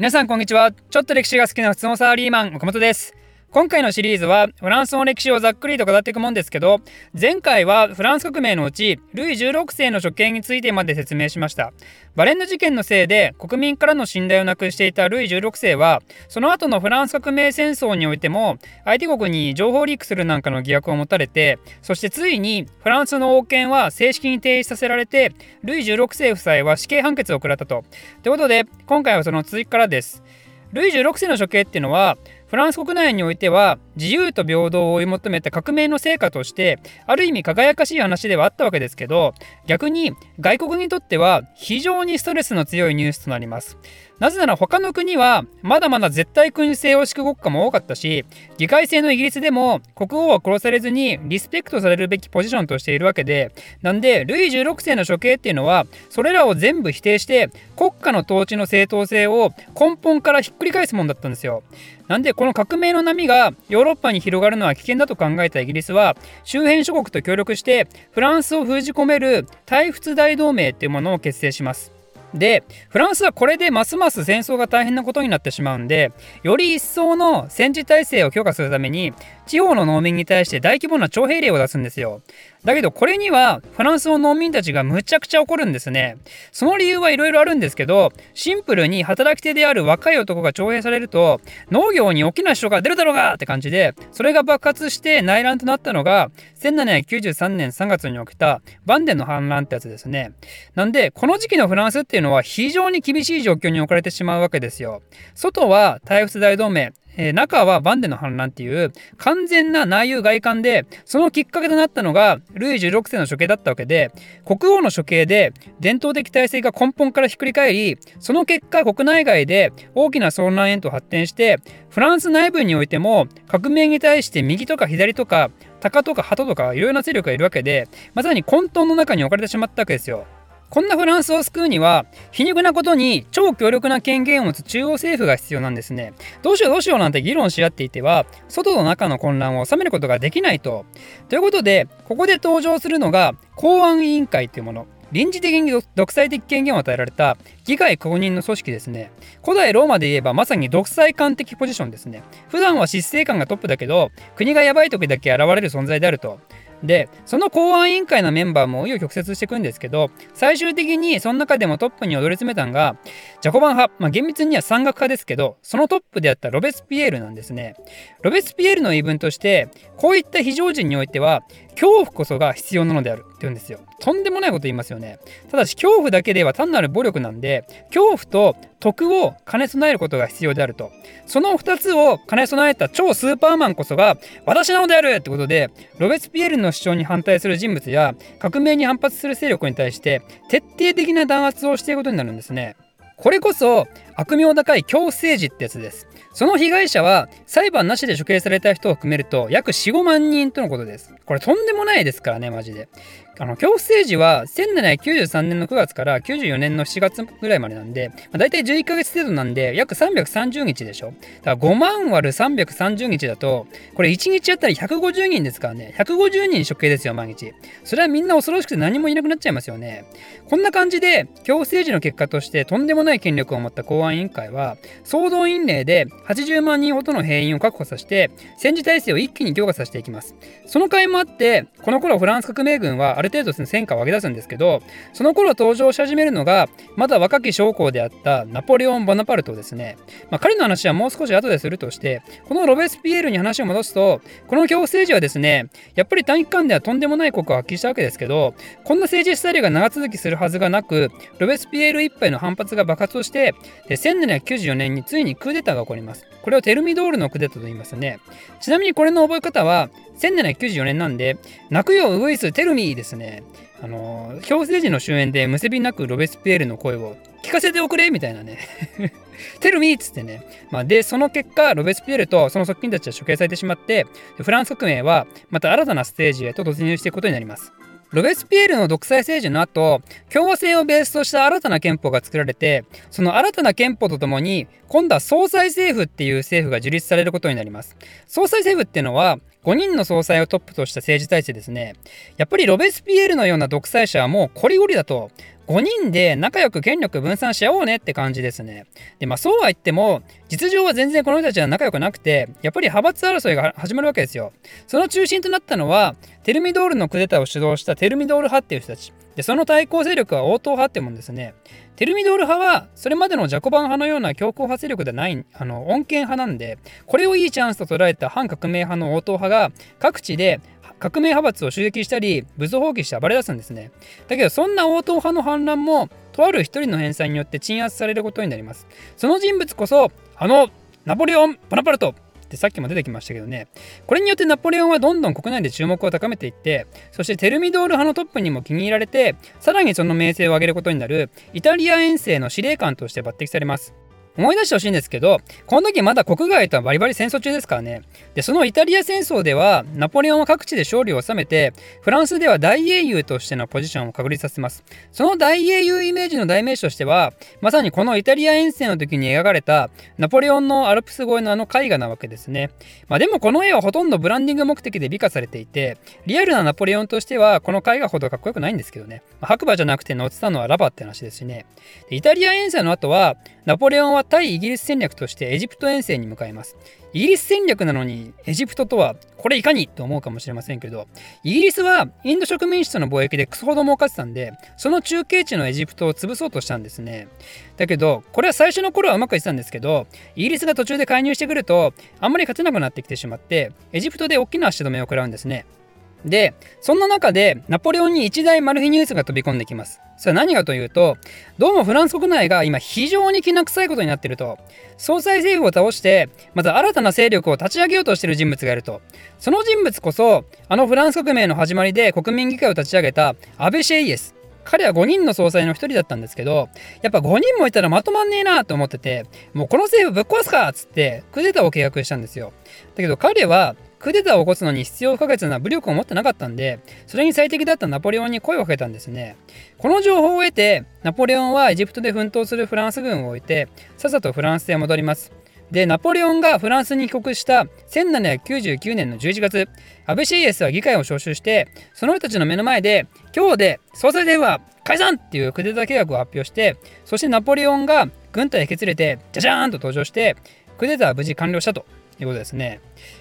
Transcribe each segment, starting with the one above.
皆さんこんにちは。ちょっと歴史が好きな普通のサラリーマン岡本です。今回のシリーズはフランスの歴史をざっくりと語っていくもんですけど前回はフランス革命のうちルイ16世の処刑についてまで説明しましたバレンヌ事件のせいで国民からの信頼をなくしていたルイ16世はその後のフランス革命戦争においても相手国に情報リークするなんかの疑惑を持たれてそしてついにフランスの王権は正式に停止させられてルイ16世夫妻は死刑判決を食らったと。ということで今回はその続きからです。ルイ16世の処刑っていうのはフランス国内においては自由と平等を追い求めた革命の成果としてある意味輝かしい話ではあったわけですけど逆に外国にとっては非常にストレスの強いニュースとなります。なぜなら他の国はまだまだ絶対君主制を敷く国家も多かったし議会制のイギリスでも国王は殺されずにリスペクトされるべきポジションとしているわけでなんでルイ16世の処刑っていうのはそれらを全部否定して国家の統治の正当性を根本からひっくり返すもんだったんですよ。なんでこの革命の波がヨーロロッパに広がるのは危険だと考えたイギリスは周辺諸国と協力してフランスを封じ込める対仏大同盟っていうものを結成します。でフランスはこれでますます戦争が大変なことになってしまうんでより一層の戦時体制を強化するために地方の農民に対して大規模な徴兵令を出すんですよだけどこれにはフランスの農民たちがむちゃくちゃ怒るんですね。その理由はいろいろあるんですけどシンプルに働き手である若い男が徴兵されると農業に大きな人が出るだろうがって感じでそれが爆発して内乱となったのが1793年3月に起きたバンデンの反乱ってやつですね。なんでこの時期のフランスっていうのは非常に厳しい状況に置かれてしまうわけですよ。外は対仏大同盟えー、中はバンデの反乱っていう完全な内憂外観でそのきっかけとなったのがルイ16世の処刑だったわけで国王の処刑で伝統的体制が根本からひっくり返りその結果国内外で大きな騒乱へと発展してフランス内部においても革命に対して右とか左とか鷹とか鳩とかいろいろな勢力がいるわけでまさに混沌の中に置かれてしまったわけですよ。こんなフランスを救うには皮肉なことに超強力な権限を持つ中央政府が必要なんですね。どうしようどうしようなんて議論し合っていては外と中の混乱を収めることができないと。ということでここで登場するのが公安委員会というもの。臨時的に独裁的権限を与えられた議会公認の組織ですね。古代ローマで言えばまさに独裁官的ポジションですね。普段は執政官がトップだけど国がやばい時だけ現れる存在であると。でその公安委員会のメンバーも紆余曲折していくんですけど最終的にその中でもトップに躍り詰めたのがジャコバン派、まあ、厳密には山岳派ですけどそのトップであったロベスピエールなんですね。ロベスピエールの言い分としてこういった非常時においては恐怖こそが必要なのであるって言うんですよ。とんでもないこと言いますよね。ただし恐怖だけでは単なる暴力なんで恐怖と徳を兼ね備えることが必要であると。その2つを兼ね備えた超スーパーマンこそが私なのであるってことでロベスピエールの主張に反対する人物や革命に反発する勢力に対して徹底的な弾圧をしていることになるんですね。これこそ悪名高い強制時ってやつですその被害者は裁判なしで処刑された人を含めると約4、5万人とのことです。これとんでもないですからね、マジで。あの恐怖政治は1793年の9月から94年の7月ぐらいまでなんで、まあ、大体11ヶ月程度なんで約330日でしょ。だから5万割る330日だとこれ1日あたり150人ですからね150人処刑ですよ毎日。それはみんな恐ろしくて何もいなくなっちゃいますよね。こんな感じで恐怖政治の結果としてとんでもない権力を持った公安委員会は総動員令で80万人ほどの兵員を確保させて戦時体制を一気に強化させていきます。その甲斐もあってこの頃フランス革命軍はある程度ですね戦果を上げ出すんですけどその頃登場し始めるのがまだ若き将校であったナポレオン・ボナパルトですね、まあ、彼の話はもう少し後でするとしてこのロベスピエールに話を戻すとこの恐怖政治はですねやっぱり短期間ではとんでもない効果を発揮したわけですけどこんな政治スタイルが長続きするはずがなくロベスピエール一派の反発が爆発をしてで1794年についにクーデターが起こります。これをテルミドールのクーデターと言いますね。ちなみにこれの覚え方は1794年なんで、泣くよウイステルミーですね。ねあの、表政治の終演でむせびなくロベスピエールの声を聞かせておくれみたいなね。テルミーっつってね。まあ、で、その結果、ロベスピエールとその側近たちは処刑されてしまって、フランス革命はまた新たなステージへと突入していくことになります。ロベスピエールの独裁政治の後、共和制をベースとした新たな憲法が作られて、その新たな憲法とともに、今度は総裁政府っていう政府が樹立されることになります。総裁政府っていうのは、5人の総裁をトップとした政治体制ですね。やっぱりロベスピエールのような独裁者はもうこりごりだと。5人で仲良く権力分散し合おうねって感じですね。で、まあそうは言っても、実情は全然この人たちは仲良くなくて、やっぱり派閥争いが始まるわけですよ。その中心となったのは、テルミドールのクデターを主導したテルミドール派っていう人たち。で、その対抗勢力は応答派ってもんですね。テルミドール派は、それまでのジャコバン派のような強硬派勢力ではない、あの、穏健派なんで、これをいいチャンスと捉えた反革命派の応答派が、各地で革命派閥を襲撃したり、武装放棄して暴れ出すんですね。だけど、そんな応答派の反乱も、とある一人の返済によって鎮圧されることになります。その人物こそ、あの、ナポレオン・ボナパルトってさっきも出てきましたけどね、これによってナポレオンはどんどん国内で注目を高めていって、そしてテルミドール派のトップにも気に入られて、さらにその名声を上げることになるイタリア遠征の司令官として抜擢されます。思い出してほしいんですけど、この時まだ国外とはバリバリ戦争中ですからね。で、そのイタリア戦争では、ナポレオンは各地で勝利を収めて、フランスでは大英雄としてのポジションを確立させます。その大英雄イメージの代名詞としては、まさにこのイタリア遠征の時に描かれた、ナポレオンのアルプス越えのあの絵画なわけですね。まあでもこの絵はほとんどブランディング目的で美化されていて、リアルなナポレオンとしては、この絵画ほどかっこよくないんですけどね。まあ、白馬じゃなくて乗ってたのはラバって話ですしね。イタリア遠征の後は、ナポレオンは対イギリス戦略としてエジプト遠征に向かいます。イギリス戦略なのにエジプトとはこれいかに？と思うかもしれませんけど、イギリスはインド植民地との貿易でクソほど儲かってたんで、その中継地のエジプトを潰そうとしたんですね。だけど、これは最初の頃はうまくいってたんですけど、イギリスが途中で介入してくると、あんまり勝てなくなってきてしまって、エジプトで大きな足止めを食らうんですね。で、そんな中でナポレオンに一大マル秘ニュースが飛び込んできます。それは何かというと、どうもフランス国内が今非常にきな臭いことになっていると、総裁政府を倒して、また新たな勢力を立ち上げようとしている人物がいると、その人物こそ、あのフランス革命の始まりで国民議会を立ち上げたアベ・シェイエス。彼は5人の総裁の1人だったんですけど、やっぱ5人もいたらまとまんねえなと思ってて、もうこの政府ぶっ壊すかっつって、クーデターを計画したんですよ。だけど彼はクーデターを起こすのに必要不可欠な武力を持ってなかったんで、それに最適だったナポレオンに声をかけたんですね。この情報を得て、ナポレオンはエジプトで奮闘するフランス軍を置いて、さっさとフランスへ戻ります。で、ナポレオンがフランスに帰国した1799年の11月、アベシエイエスは議会を招集して、その人たちの目の前で、今日で総裁電話解散っていうクデター計画を発表して、そしてナポレオンが軍隊を引き連れて、じゃじゃーんと登場して、クデターは無事完了したということですね。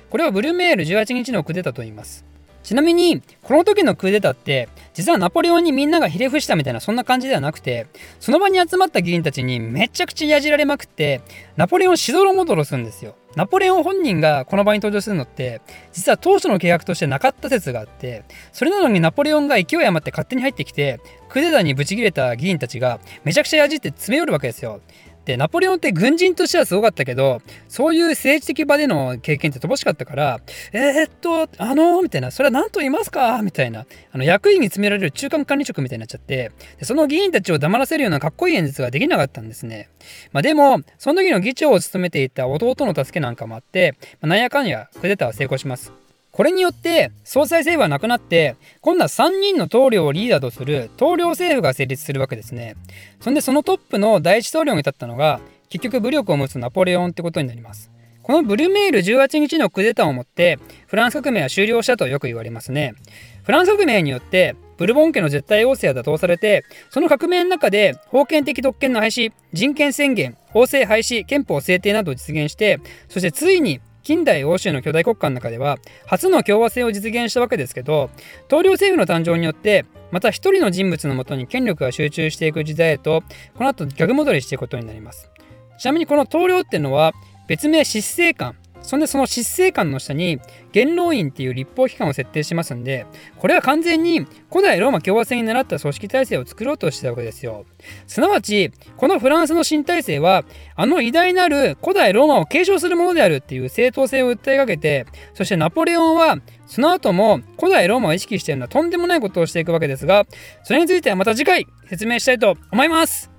これをブルメール18日のクーデターと言います。ちなみに、この時のクーデターって、実はナポレオンにみんながひれ伏したみたいなそんな感じではなくて、その場に集まった議員たちにめちゃくちゃやじられまくって、ナポレオンしどろもどろするんですよ。ナポレオン本人がこの場に登場するのって、実は当初の計画としてなかった説があって、それなのにナポレオンが勢い余って勝手に入ってきて、クーデターにブチ切れた議員たちがめちゃくちゃやじって詰め寄るわけですよ。で、ナポレオンって軍人としてはすごかったけど、そういう政治的場での経験って乏しかったから、えー、っと、あのー、みたいな、それは何と言いますか？みたいな、あの、役員に詰められる中間管理職みたいになっちゃって、でその議員たちを黙らせるようなかっこいい演説ができなかったんですね。まあでも、その時の議長を務めていた弟の助けなんかもあって、まあ、なんやかんやクーデターは成功します。これによって総裁政府はなくなって今度は3人の棟梁をリーダーとする棟梁政府が成立するわけですね。そんでそのトップの第一棟梁に立ったのが結局武力を持つナポレオンってことになります。このブルメール18日のクーデターをもってフランス革命は終了したとよく言われますね。フランス革命によってブルボン家の絶対王政は打倒されてその革命の中で封建的特権の廃止人権宣言法制廃止憲法制定などを実現してそしてついに近代欧州の巨大国家の中では初の共和制を実現したわけですけど統領政府の誕生によってまた一人の人物のもとに権力が集中していく時代へとこの後逆戻りしていくことになります。ちなみにこの統領っていうのは別名執政官そんでその執政官の下に元老院っていう立法機関を設定しますんで、これは完全に古代ローマ共和制に倣った組織体制を作ろうとしてたわけですよ。すなわち、このフランスの新体制は、あの偉大なる古代ローマを継承するものであるっていう正当性を訴えかけて、そしてナポレオンはその後も古代ローマを意識しているのはとんでもないことをしていくわけですが、それについてはまた次回説明したいと思います。